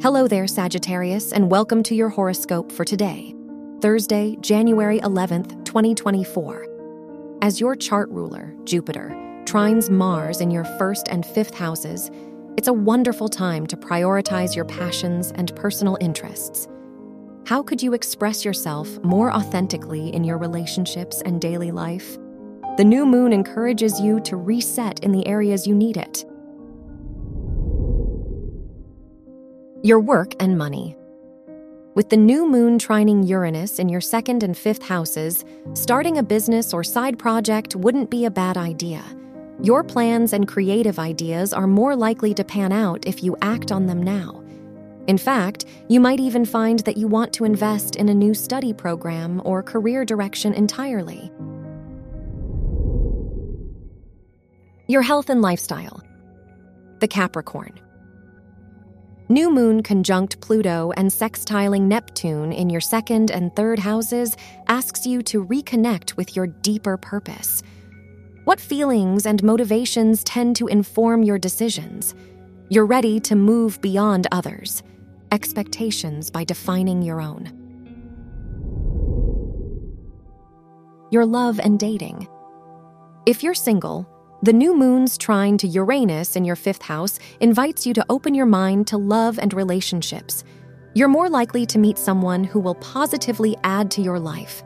Hello there, Sagittarius, and welcome to your horoscope for today, Thursday, January 11th, 2024. As your chart ruler, Jupiter, trines Mars in your first and fifth houses, it's a wonderful time to prioritize your passions and personal interests. How could you express yourself more authentically in your relationships and daily life? The new moon encourages you to reset in the areas you need it. Your work and money. With the new moon trining Uranus in your second and fifth houses, starting a business or side project wouldn't be a bad idea. Your plans and creative ideas are more likely to pan out if you act on them now. In fact, you might even find that you want to invest in a new study program or career direction entirely. Your health and lifestyle. The Capricorn. New moon conjunct Pluto and sextiling Neptune in your second and third houses asks you to reconnect with your deeper purpose. What feelings and motivations tend to inform your decisions? You're ready to move beyond others. Expectations by defining your own. Your love and dating. If you're single, the new moon's trine to Uranus in your fifth house invites you to open your mind to love and relationships. You're more likely to meet someone who will positively add to your life.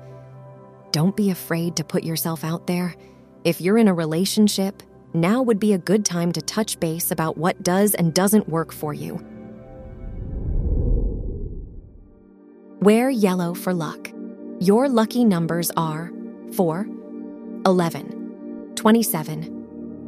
Don't be afraid to put yourself out there. If you're in a relationship, now would be a good time to touch base about what does and doesn't work for you. Wear yellow for luck. Your lucky numbers are 4, 11, 27,